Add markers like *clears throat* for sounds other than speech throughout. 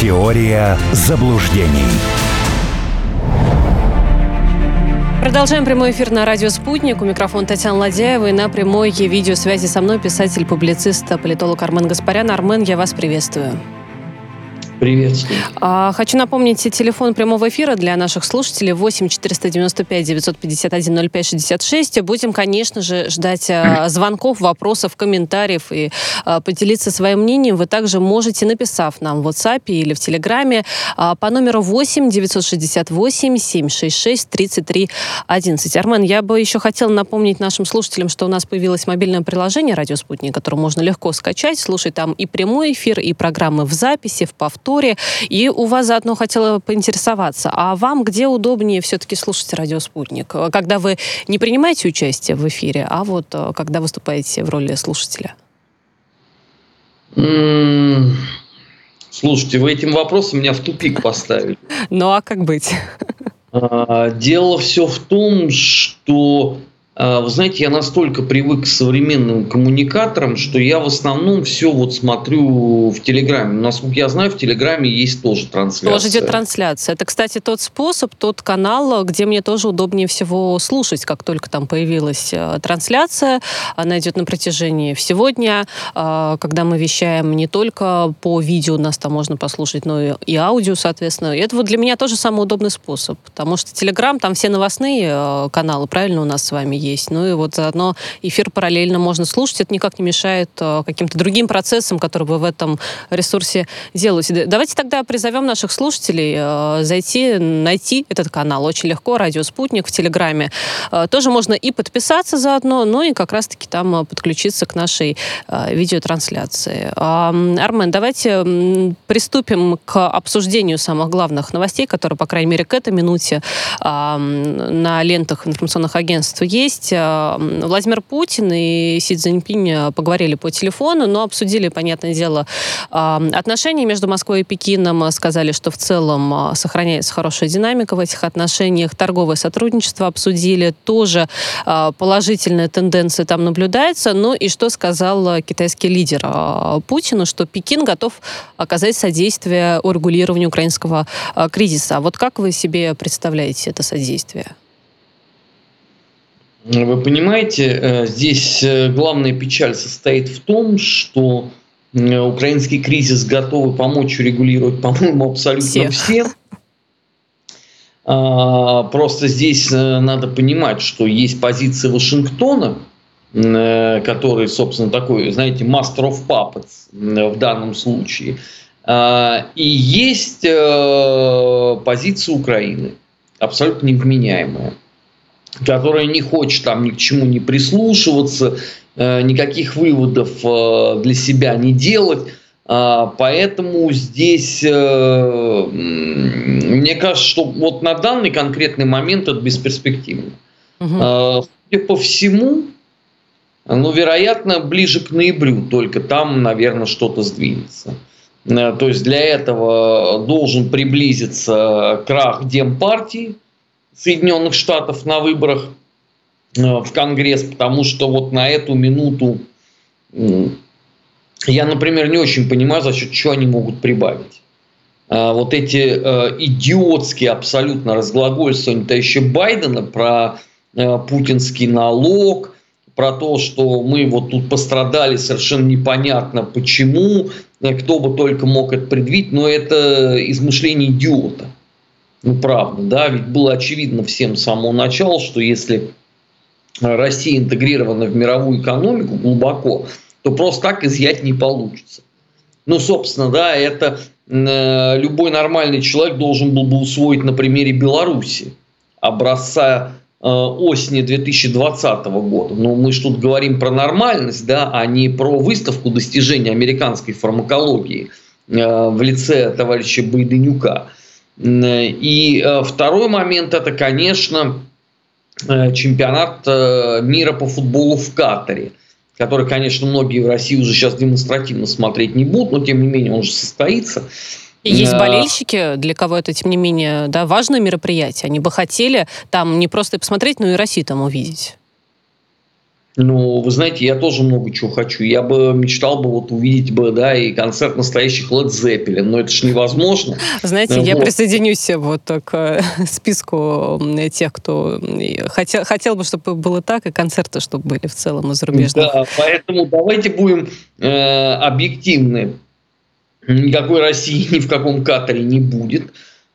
Теория заблуждений. Продолжаем прямой эфир на радио «Спутник». У микрофона Татьяна Ладяева и на прямой видеосвязи со мной писатель-публицист, политолог Армен Гаспарян. Армен, я вас приветствую. Приветствую. А, хочу напомнить телефон прямого эфира для наших слушателей 8 495 951 05 66. Будем, конечно же, ждать а, *clears throat* звонков, вопросов, комментариев и а, поделиться своим мнением. Вы также можете, написав нам в WhatsApp или в Телеграме а, по номеру 8 968 766 33 11. Армен, я бы еще хотела напомнить нашим слушателям, что у нас появилось мобильное приложение «Радио Спутник», которое можно легко скачать, слушать там и прямой эфир, и программы в записи, в повторе повторе. И у вас заодно хотела поинтересоваться, а вам где удобнее все-таки слушать радио «Спутник»? Когда вы не принимаете участие в эфире, а вот э, когда выступаете в роли слушателя? Слушайте, вы этим вопросом меня в тупик поставили. Ну а как быть? А, дело все в том, что вы знаете, я настолько привык к современным коммуникаторам, что я в основном все вот смотрю в Телеграме. Насколько я знаю, в Телеграме есть тоже трансляция. Тоже идет трансляция. Это, кстати, тот способ, тот канал, где мне тоже удобнее всего слушать, как только там появилась э, трансляция. Она идет на протяжении всего дня. А, когда мы вещаем не только по видео, нас там можно послушать, но и аудио, соответственно. И это вот для меня тоже самый удобный способ, потому что Телеграм, там все новостные э, каналы, правильно, у нас с вами есть. Ну и вот заодно эфир параллельно можно слушать. Это никак не мешает э, каким-то другим процессам, которые вы в этом ресурсе делаете. Давайте тогда призовем наших слушателей э, зайти, найти этот канал. Очень легко. Радио «Спутник» в Телеграме. Э, тоже можно и подписаться заодно, но и как раз-таки там подключиться к нашей видеотрансляции. Армен, давайте приступим к обсуждению самых главных новостей, которые, по крайней мере, к этой минуте на лентах информационных агентств есть есть. Э, Владимир Путин и Си Цзиньпинь э, поговорили по телефону, но обсудили, понятное дело, э, отношения между Москвой и Пекином. Сказали, что в целом сохраняется хорошая динамика в этих отношениях. Торговое сотрудничество обсудили. Тоже положительная тенденция там наблюдается. Ну и что сказал китайский лидер Путину, что Пекин готов оказать содействие урегулированию украинского кризиса. Вот как вы себе представляете это содействие? Вы понимаете, э, здесь э, главная печаль состоит в том, что украинский кризис готовы помочь урегулировать, *laughs* по-моему, абсолютно все. все. А, просто здесь э, надо понимать, что есть позиция Вашингтона, который, собственно, такой, знаете, master of puppets в данном случае. А, и есть позиция Украины, абсолютно невменяемая которая не хочет там ни к чему не прислушиваться, э, никаких выводов э, для себя не делать. А, поэтому здесь, э, мне кажется, что вот на данный конкретный момент это бесперспективно. Угу. Судя по всему, ну, вероятно, ближе к ноябрю, только там, наверное, что-то сдвинется. То есть для этого должен приблизиться крах Демпартии, Соединенных Штатов на выборах э, в Конгресс, потому что вот на эту минуту я, например, не очень понимаю, за счет чего они могут прибавить. А вот эти э, идиотские абсолютно разглагольствования еще Байдена про э, путинский налог, про то, что мы вот тут пострадали совершенно непонятно почему, кто бы только мог это предвидеть, но это измышление идиота. Ну, правда, да, ведь было очевидно всем с самого начала, что если Россия интегрирована в мировую экономику глубоко, то просто так изъять не получится. Ну, собственно, да, это э, любой нормальный человек должен был бы усвоить на примере Беларуси, образца э, осени 2020 года. Но мы же тут говорим про нормальность, да, а не про выставку достижений американской фармакологии э, в лице товарища Байденюка. И э, второй момент это, конечно, э, чемпионат э, мира по футболу в Катаре, который, конечно, многие в России уже сейчас демонстративно смотреть не будут, но тем не менее он же состоится. И есть болельщики, для кого это, тем не менее, да, важное мероприятие. Они бы хотели там не просто посмотреть, но и Россию там увидеть. Ну, вы знаете, я тоже много чего хочу. Я бы мечтал бы вот увидеть бы, да, и концерт настоящих Led Zeppelin, но это же невозможно. Знаете, вот. я присоединюсь вот к *laughs* списку тех, кто хотел, хотел бы, чтобы было так, и концерты, чтобы были в целом и зарубежных. Да, поэтому давайте будем э, объективны. Никакой России *laughs* ни в каком Катаре не будет.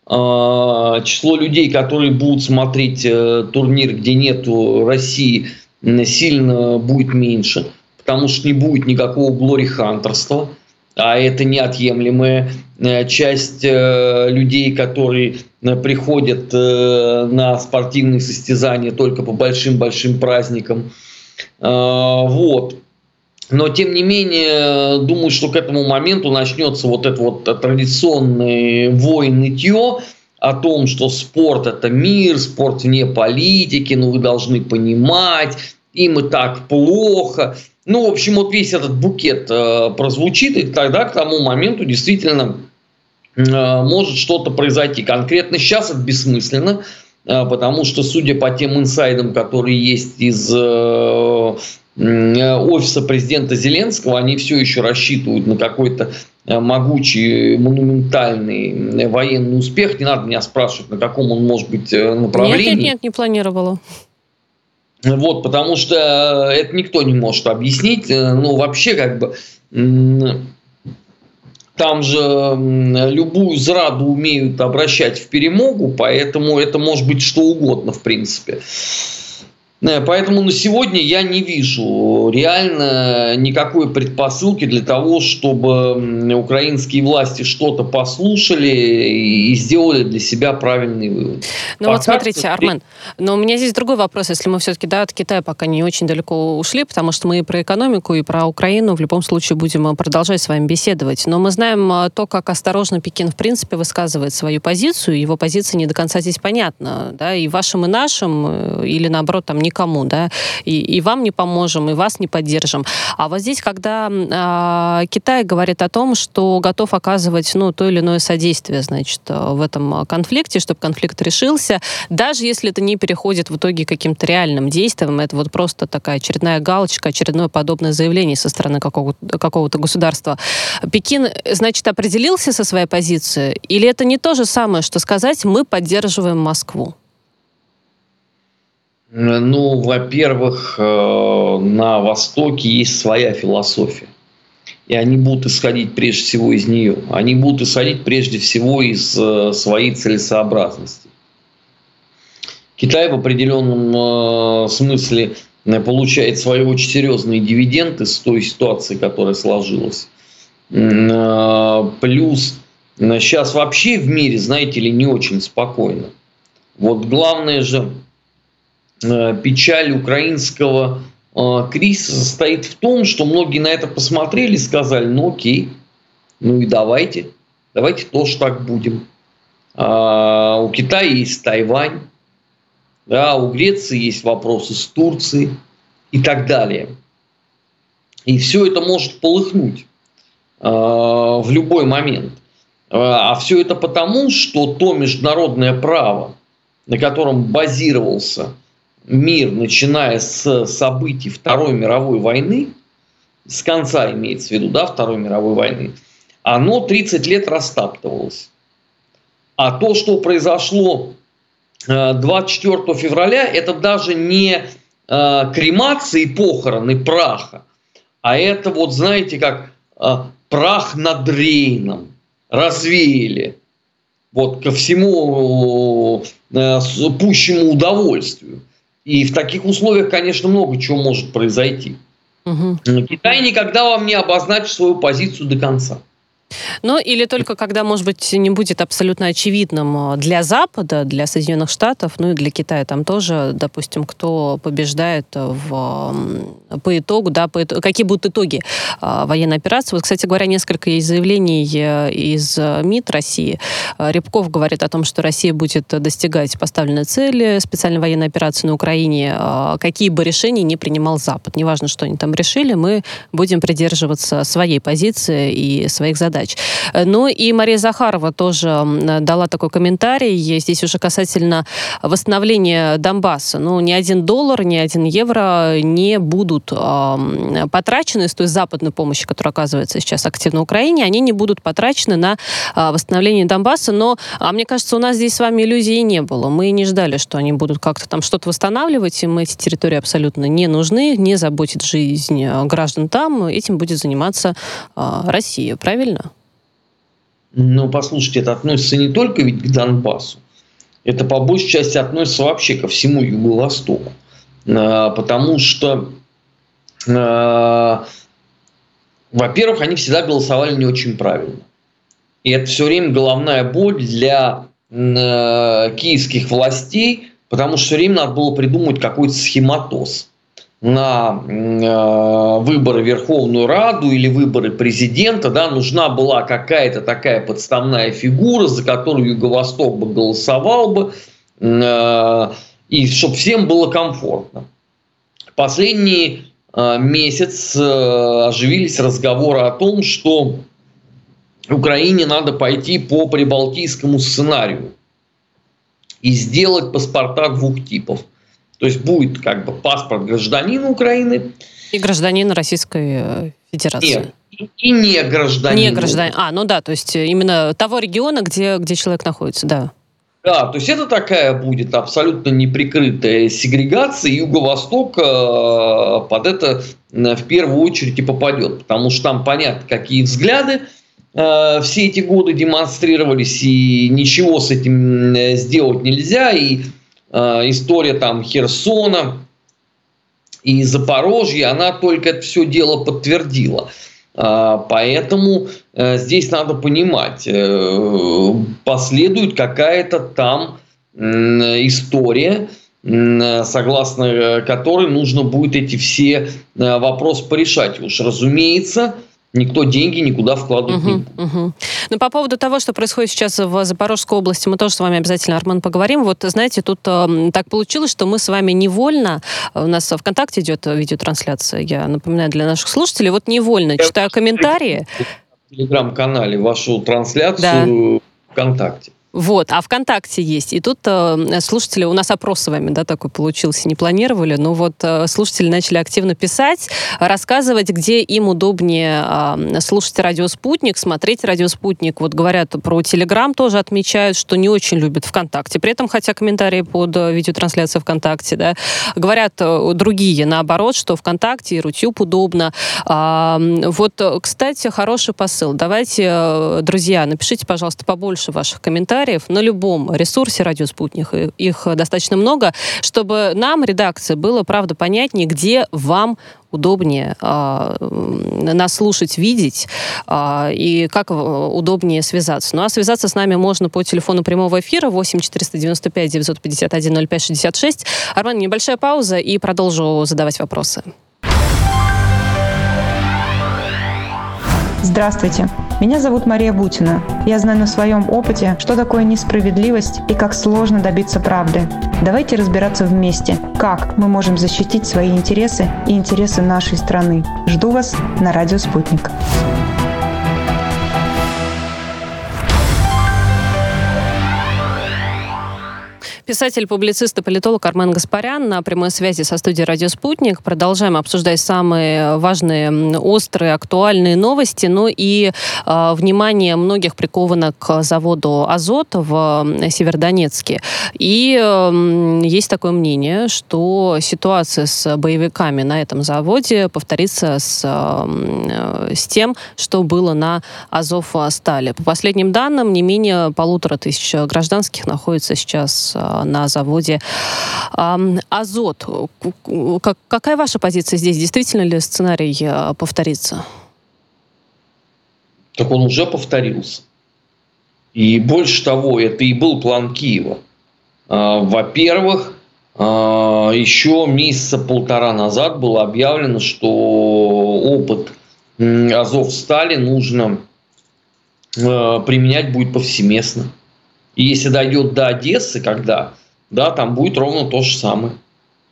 Э, число людей, которые будут смотреть э, турнир, где нету России – сильно будет меньше, потому что не будет никакого глори-хантерства, а это неотъемлемая э, часть э, людей, которые э, приходят на спортивные состязания только по большим-большим праздникам. Вот. Но, тем не менее, думаю, что к этому моменту начнется вот это вот традиционное войн-нытье о том, что спорт – это мир, спорт вне политики, ну вы должны понимать, им и так плохо. Ну, в общем, вот весь этот букет э, прозвучит, и тогда к тому моменту действительно э, может что-то произойти. Конкретно сейчас это бессмысленно, э, потому что, судя по тем инсайдам, которые есть из э, э, офиса президента Зеленского, они все еще рассчитывают на какой-то могучий, монументальный военный успех. Не надо меня спрашивать, на каком он может быть направлении. Нет, нет, нет, не планировала. Вот, потому что э, это никто не может объяснить. Э, ну, вообще, как бы, там же любую зраду умеют обращать в перемогу, поэтому это может быть что угодно, в принципе. Э, поэтому на сегодня я не вижу реально никакой предпосылки для того, чтобы украинские власти что-то послушали и сделали для себя правильный вывод. Ну вот смотрите, что... Армен, но у меня здесь другой вопрос, если мы все-таки да, от Китая пока не очень далеко ушли, потому что мы и про экономику, и про Украину в любом случае будем э, продолжать с вами беседовать. Но мы знаем э, то, как осторожно Пекин в принципе высказывает свою позицию, его позиция не до конца здесь понятна, да, и вашим, и нашим, или наоборот, там, никому, да, и, и вам не поможем, и вас не поддержим. А вот здесь, когда э, Китай говорит о том, что готов оказывать, ну, то или иное содействие, значит, в этом конфликте, чтобы конфликт решился, даже если это не переходит в итоге каким-то реальным действием, это вот просто такая очередная галочка, очередное подобное заявление со стороны какого-то, какого-то государства. Пекин, значит, определился со своей позицией, или это не то же самое, что сказать, мы поддерживаем Москву? Ну, во-первых, э, на Востоке есть своя философия. И они будут исходить прежде всего из нее. Они будут исходить прежде всего из э, своей целесообразности. Китай в определенном э, смысле получает свои очень серьезные дивиденды с той ситуации, которая сложилась. Плюс сейчас вообще в мире, знаете ли, не очень спокойно. Вот главное же печаль украинского э, кризиса состоит в том, что многие на это посмотрели и сказали, ну окей, ну и давайте, давайте тоже так будем. А, у Китая есть Тайвань, да, у Греции есть вопросы с Турцией и так далее. И все это может полыхнуть э, в любой момент. А все это потому, что то международное право, на котором базировался мир, начиная с событий Второй мировой войны, с конца имеется в виду, да, Второй мировой войны, оно 30 лет растаптывалось. А то, что произошло 24 э, февраля, это даже не э, кремация и похороны праха, а это вот, знаете, как э, прах над Рейном развеяли вот ко всему пущему удовольствию. И в таких условиях, конечно, много чего может произойти. Угу. Китай никогда вам не обозначит свою позицию до конца. Ну, или только когда, может быть, не будет абсолютно очевидным э, для Запада, для Соединенных Штатов, ну и для Китая там тоже, допустим, кто побеждает в, по итогу, да, по итогу, какие будут итоги а, военной операции. Вот, кстати говоря, несколько есть заявлений э, из МИД России. Э, Рябков говорит о том, что Россия будет достигать поставленной цели специальной военной операции на Украине, какие бы решения не принимал Запад. Неважно, что они там решили, мы будем придерживаться своей позиции и своих задач. Задач. Ну и Мария Захарова тоже дала такой комментарий, здесь уже касательно восстановления Донбасса. Ну, ни один доллар, ни один евро не будут э, потрачены с той западной помощи, которая оказывается сейчас активно Украине, они не будут потрачены на э, восстановление Донбасса. Но, а мне кажется, у нас здесь с вами иллюзий не было. Мы не ждали, что они будут как-то там что-то восстанавливать, им эти территории абсолютно не нужны, не заботит жизнь а, граждан там, этим будет заниматься э, Россия, правильно? Ну, послушайте, это относится не только ведь к Донбассу, это по большей части относится вообще ко всему Юго-Востоку. А, потому что, а, во-первых, они всегда голосовали не очень правильно. И это все время головная боль для а, киевских властей, потому что все время надо было придумать какой-то схематоз на э, выборы Верховную Раду или выборы президента, да, нужна была какая-то такая подставная фигура, за которую Юго-Восток бы голосовал бы, э, и чтобы всем было комфортно. Последний э, месяц э, оживились разговоры о том, что Украине надо пойти по прибалтийскому сценарию и сделать паспорта двух типов – то есть будет как бы паспорт гражданина Украины. И гражданина Российской э, Федерации. Нет, и не гражданин. Не гражданин. А, ну да, то есть именно того региона, где, где человек находится, да. Да, то есть это такая будет абсолютно неприкрытая сегрегация, Юго-Восток э, под это э, в первую очередь и попадет, потому что там понятно, какие взгляды все эти годы демонстрировались, и ничего с этим сделать нельзя, и Э, история там Херсона и Запорожья, она только это все дело подтвердила. Э, поэтому э, здесь надо понимать, последует какая-то там история, согласно которой нужно будет эти все вопросы порешать. Уж разумеется, никто деньги никуда вкладывать угу, не будет. Угу. Ну, по поводу того, что происходит сейчас в Запорожской области, мы тоже с вами обязательно, Арман, поговорим. Вот, знаете, тут э, так получилось, что мы с вами невольно, у нас ВКонтакте идет видеотрансляция, я напоминаю для наших слушателей, вот невольно, я читаю комментарии. В телеграм-канале вашу трансляцию да. ВКонтакте. Вот, а ВКонтакте есть. И тут э, слушатели, у нас опрос с вами, да, такой получился, не планировали, но вот э, слушатели начали активно писать, рассказывать, где им удобнее э, слушать радио «Спутник», смотреть радио «Спутник». Вот говорят про Телеграм, тоже отмечают, что не очень любят ВКонтакте. При этом, хотя комментарии под э, видеотрансляцией ВКонтакте, да, говорят э, другие, наоборот, что ВКонтакте и Рутюб удобно. А, вот, кстати, хороший посыл. Давайте, э, друзья, напишите, пожалуйста, побольше ваших комментариев, комментариев на любом ресурсе «Радио Спутник», их достаточно много, чтобы нам, редакции, было, правда, понятнее, где вам удобнее э, нас слушать, видеть, э, и как удобнее связаться. Ну а связаться с нами можно по телефону прямого эфира 8 495 951 05 66. Арман, небольшая пауза и продолжу задавать вопросы. Здравствуйте. Меня зовут Мария Бутина. Я знаю на своем опыте, что такое несправедливость и как сложно добиться правды. Давайте разбираться вместе, как мы можем защитить свои интересы и интересы нашей страны. Жду вас на радио «Спутник». Писатель, публицист и политолог Армен Гаспарян на прямой связи со студией «Радио Спутник». Продолжаем обсуждать самые важные, острые, актуальные новости. Ну и э, внимание многих приковано к заводу «Азот» в Северодонецке. И э, есть такое мнение, что ситуация с боевиками на этом заводе повторится с, э, с тем, что было на Азов-Стале. По последним данным, не менее полутора тысяч гражданских находится сейчас на заводе «Азот». Какая ваша позиция здесь? Действительно ли сценарий э, повторится? Так он уже повторился. И больше того, это и был план Киева. А, во-первых, а, еще месяца полтора назад было объявлено, что опыт Азов Стали нужно э, применять будет повсеместно. И если дойдет до Одессы, когда, да, там будет ровно то же самое.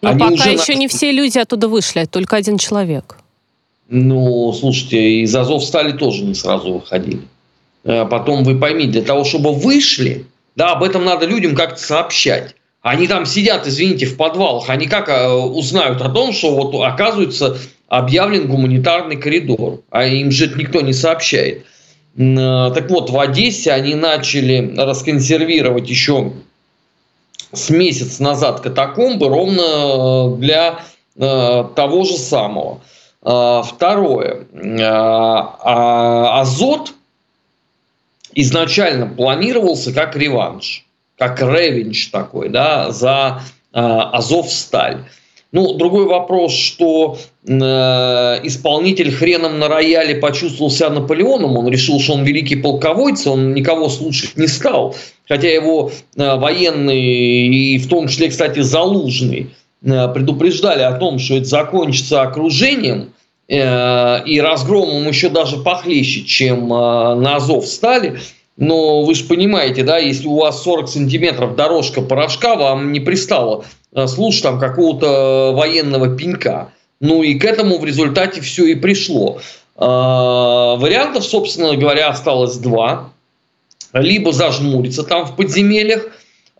Но Они пока уже еще на... не все люди оттуда вышли, только один человек. Ну, слушайте, из Азов стали тоже не сразу выходили. потом вы поймите, для того, чтобы вышли, да, об этом надо людям как-то сообщать. Они там сидят, извините, в подвалах. Они как узнают о том, что вот оказывается объявлен гуманитарный коридор, а им же это никто не сообщает. Так вот, в Одессе они начали расконсервировать еще с месяц назад катакомбы ровно для э, того же самого. Э, второе. Э, азот изначально планировался как реванш, как ревенж такой, да, за Азов сталь. Ну, другой вопрос, что э, исполнитель хреном на рояле почувствовал себя Наполеоном, он решил, что он великий полководец, он никого слушать не стал. Хотя его э, военные, и в том числе, кстати, Залужный, э, предупреждали о том, что это закончится окружением э, и разгромом еще даже похлеще, чем э, на Азов стали. Но вы же понимаете, да, если у вас 40 сантиметров дорожка порошка, вам не пристало Э, слушать там какого-то военного пенька. Ну и к этому в результате все и пришло. Э, вариантов, собственно говоря, осталось два. Либо зажмуриться там в подземельях э,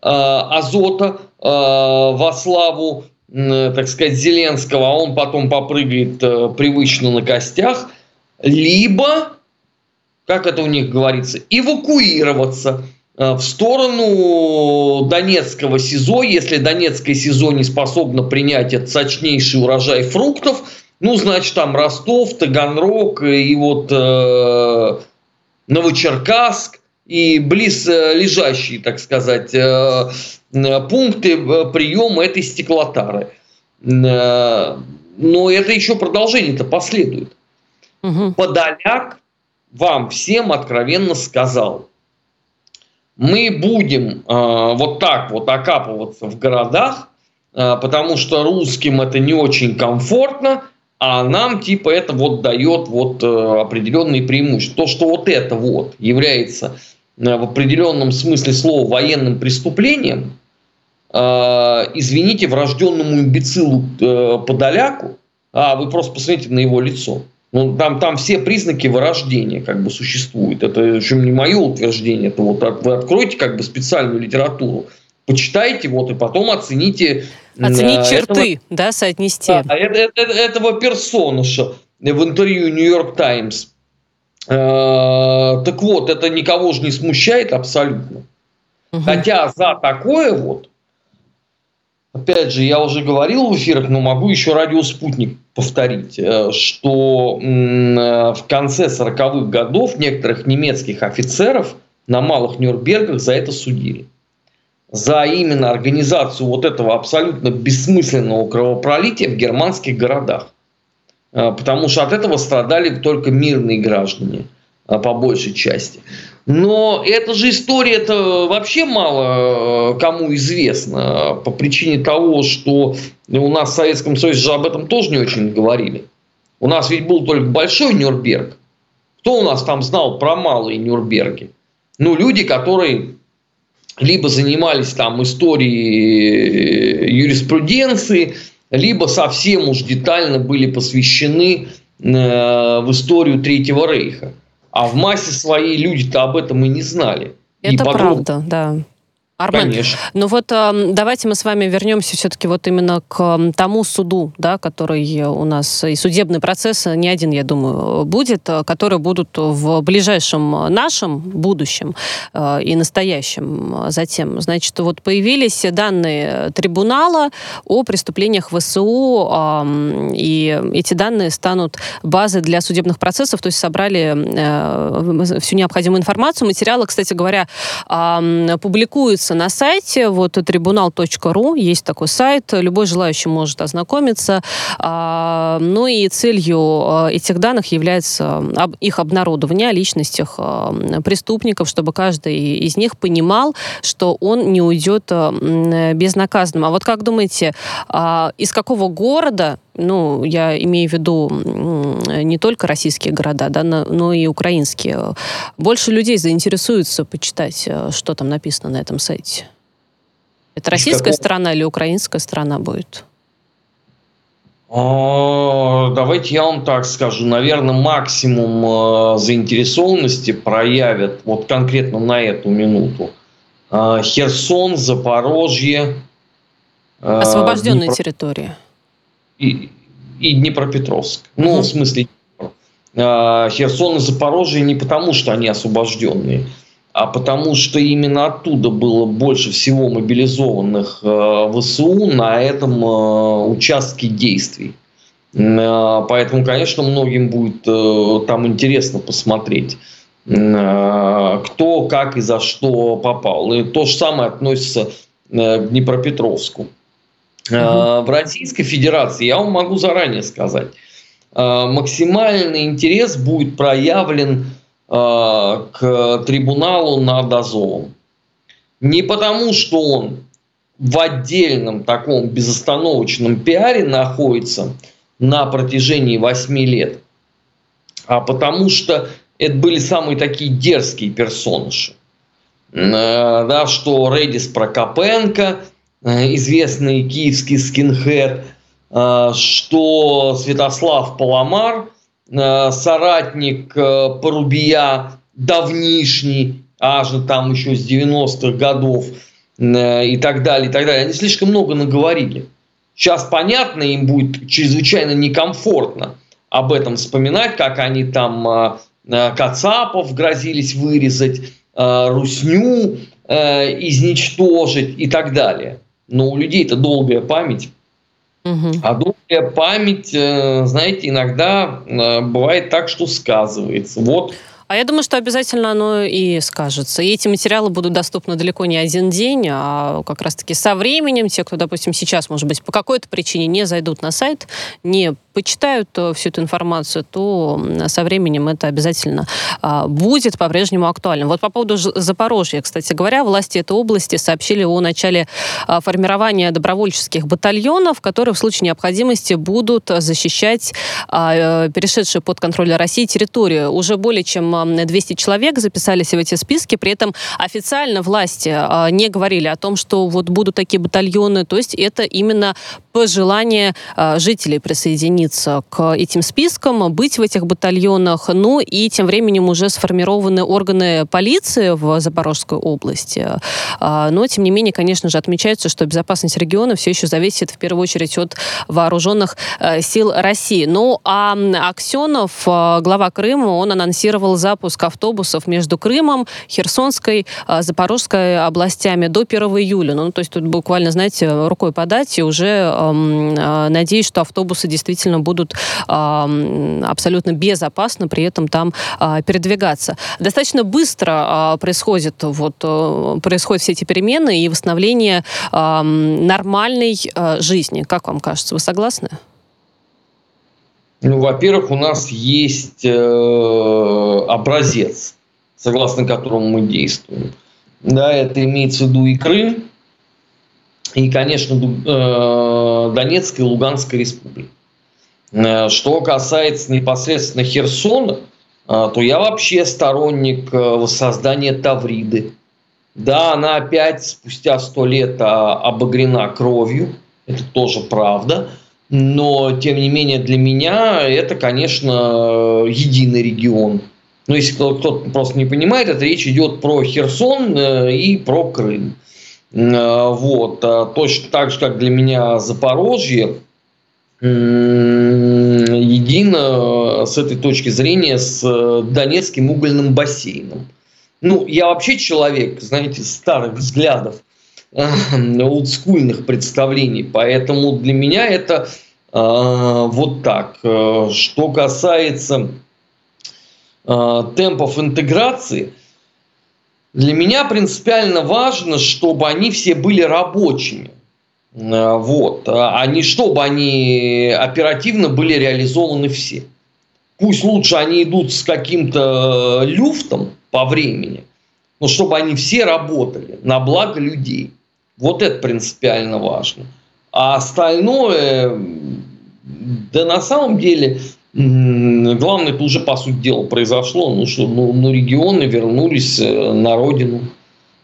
Азота во славу, так сказать, Зеленского, а он потом попрыгает привычно на костях. Либо, как это у них говорится, эвакуироваться – Э, в сторону Донецкого СИЗО, если Донецкое СИЗО не способно принять этот сочнейший урожай фруктов, ну, значит, там Ростов, Таганрог и вот э, Новочеркасск и близ э, лежащие, так сказать, э, э пункты приема этой стеклотары. Э, но это еще продолжение-то последует. Угу. Подоляк вам всем откровенно сказал – мы будем э, вот так вот окапываться в городах, э, потому что русским это не очень комфортно, а нам типа это вот дает вот э, определенные преимущества. То, что вот это вот является э, в определенном смысле слова военным преступлением, э, извините, врожденному имбецилу э, Подоляку, а вы просто посмотрите на его лицо – ну, там, там все признаки вырождения как бы существуют. Это причем не мое утверждение. Это вот вы откроете как бы специальную литературу, почитайте вот и потом оцените. Оценить э, черты, этого, да, соотнести. Да, это, это, этого персонажа в интервью Нью-Йорк Таймс. Э, так вот, это никого же не смущает абсолютно. Угу. Хотя за такое вот Опять же, я уже говорил в эфирах, но могу еще радиоспутник повторить, э, что э, в конце 40-х годов некоторых немецких офицеров на малых Нюрнбергах за это судили. За именно организацию вот этого абсолютно бессмысленного кровопролития в германских городах. Э, потому что от этого страдали только мирные граждане по большей части. Но эта же история-то вообще мало э, кому известна по причине того, что у нас в Советском Союзе же об этом тоже не очень говорили. У нас ведь был только большой Нюрнберг. Кто у нас там знал про малые Нюрнберги? Ну, люди, которые либо занимались там историей э, юриспруденции, либо совсем уж детально были посвящены э, в историю Третьего Рейха. А в массе своей люди-то об этом и не знали. Это и правда, да. Армен, Конечно. ну вот давайте мы с вами вернемся все-таки вот именно к тому суду, да, который у нас, и судебный процесс, не один, я думаю, будет, э, которые будут в ближайшем нашем будущем э, и настоящем затем. Значит, вот появились данные трибунала о преступлениях ВСУ, и эти данные станут базой для судебных процессов, то есть собрали э, всю необходимую информацию. Материалы, кстати говоря, публикуются находится на сайте, вот трибунал.ру, есть такой сайт, любой желающий может ознакомиться. А, ну и целью а, этих данных является их обнародование о личностях а, преступников, чтобы каждый из них понимал, что он не уйдет безнаказанным. А вот как думаете, из какого города ну, я имею в виду не только российские города, да, но и украинские. Больше людей заинтересуются почитать, э, что там написано на этом сайте. Это российская Какого? сторона или украинская сторона будет? Давайте я вам так скажу. Наверное, максимум заинтересованности проявят вот конкретно на эту минуту. Херсон, Запорожье. Освобожденные Днепр... территории. И, и Днепропетровск. Ну, угу. в смысле, Херсон и Запорожье не потому, что они освобожденные, а потому что именно оттуда было больше всего мобилизованных э, ВСУ на этом э, участке действий. Э, поэтому, конечно, многим будет там интересно посмотреть, кто, как и за что попал. И то же самое относится к Днепропетровску. Угу. В Российской Федерации, я вам могу заранее сказать, максимальный интерес будет проявлен Э, к трибуналу над Азовом. Не потому, что он в отдельном таком безостановочном пиаре находится на протяжении 8 лет, а потому что это были самые такие дерзкие персонажи. Э, да, что Редис Прокопенко, э, известный киевский скинхед, что Святослав Паламар, Э, соратник э, Порубия давнишний, аж там еще с 90-х годов э, и так далее, и так далее. Они слишком много наговорили. Сейчас, понятно, им будет чрезвычайно некомфортно об этом вспоминать, как они там Кацапов грозились вырезать, Русню изничтожить и так далее. Но у людей это долгая память. Угу. А долгая память, э, знаете, иногда э, бывает так, что сказывается. Вот а я думаю, что обязательно оно и скажется. И эти материалы будут доступны далеко не один день, а как раз-таки со временем. Те, кто, допустим, сейчас, может быть, по какой-то причине не зайдут на сайт, не почитают э, всю эту информацию, то со временем это обязательно а, будет по-прежнему актуальным. Вот по поводу Запорожья, кстати говоря, власти этой области сообщили о начале а, формирования добровольческих батальонов, которые в случае необходимости будут защищать а, э, перешедшие под контроль России территорию. Уже более чем 200 человек записались в эти списки, при этом официально власти не говорили о том, что вот будут такие батальоны, то есть это именно пожелание жителей присоединиться к этим спискам, быть в этих батальонах. Ну и тем временем уже сформированы органы полиции в Запорожской области. А, но, тем не менее, конечно же, отмечается, что безопасность региона все еще зависит в первую очередь от вооруженных э, сил России. Ну а Аксенов, глава Крыма, он анонсировал запуск автобусов между Крымом, Херсонской, Запорожской областями до 1 июля. Ну, то есть тут буквально, знаете, рукой подать, и уже надеюсь, что автобусы действительно будут абсолютно безопасно при этом там а, передвигаться. Достаточно быстро а, происходит, вот, э, происходят все эти перемены и восстановление нормальной а, жизни. Как вам кажется, вы согласны? Ну, во-первых, у нас есть э, образец, согласно которому мы действуем. Да, это имеется в виду и Крым, и, конечно, э, Донецкая и Луганская республика. Э, что касается непосредственно Херсона, э, то я вообще сторонник воссоздания Тавриды. Да, она опять спустя сто лет а, обогрена кровью, это тоже правда, но тем не менее для меня это, конечно, единый регион. Но если кто-то просто не понимает, это речь идет про Херсон и про Крым. Вот. Точно так же, как для меня Запорожье, едино с этой точки зрения с э, Донецким угольным бассейном. Ну, я вообще человек, знаете, старых взглядов, олдскульных представлений, поэтому для меня это э, вот так. Э, что касается э, темпов интеграции, для меня принципиально важно, чтобы они все были рабочими. Э, вот. А не чтобы они оперативно были реализованы все. Пусть лучше они идут с каким-то э, люфтом по времени, но чтобы они все работали на благо людей. Вот это принципиально важно. А остальное, да на самом деле, главное, это уже по сути дела произошло, ну что, ну, ну регионы вернулись э, на родину.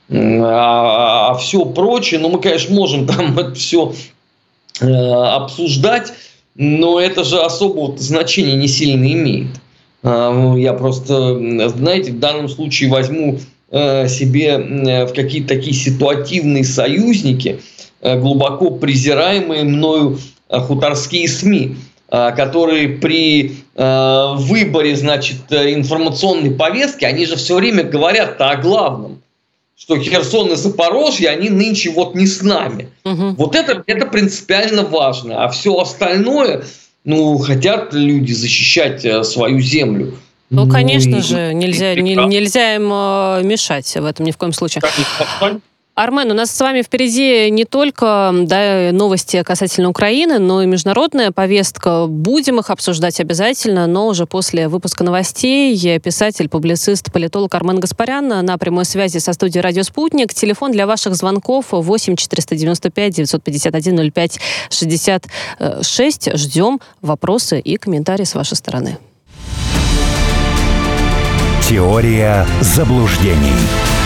А, а все прочее, ну мы, конечно, можем *laughs* там это все э, обсуждать, но это же особого значения не сильно имеет. А, ну, я просто, знаете, в данном случае возьму э, себе в какие-то такие ситуативные союзники, э, глубоко презираемые мною хуторские СМИ, которые при выборе, значит, информационной повестки, они же все время говорят о главном, что Херсон и Запорожье, они нынче вот не с нами. Угу. Вот это, это принципиально важно. А все остальное, ну, хотят люди защищать э, свою землю. Ну, ну конечно и, же, нельзя, не, нельзя им э, мешать в этом ни в коем случае. Армен, у нас с вами впереди не только да, новости касательно Украины, но и международная повестка. Будем их обсуждать обязательно, но уже после выпуска новостей писатель, публицист, политолог Армен Гаспарян на прямой связи со студией «Радио Спутник». Телефон для ваших звонков 8 495 951 05 66. Ждем вопросы и комментарии с вашей стороны. Теория заблуждений.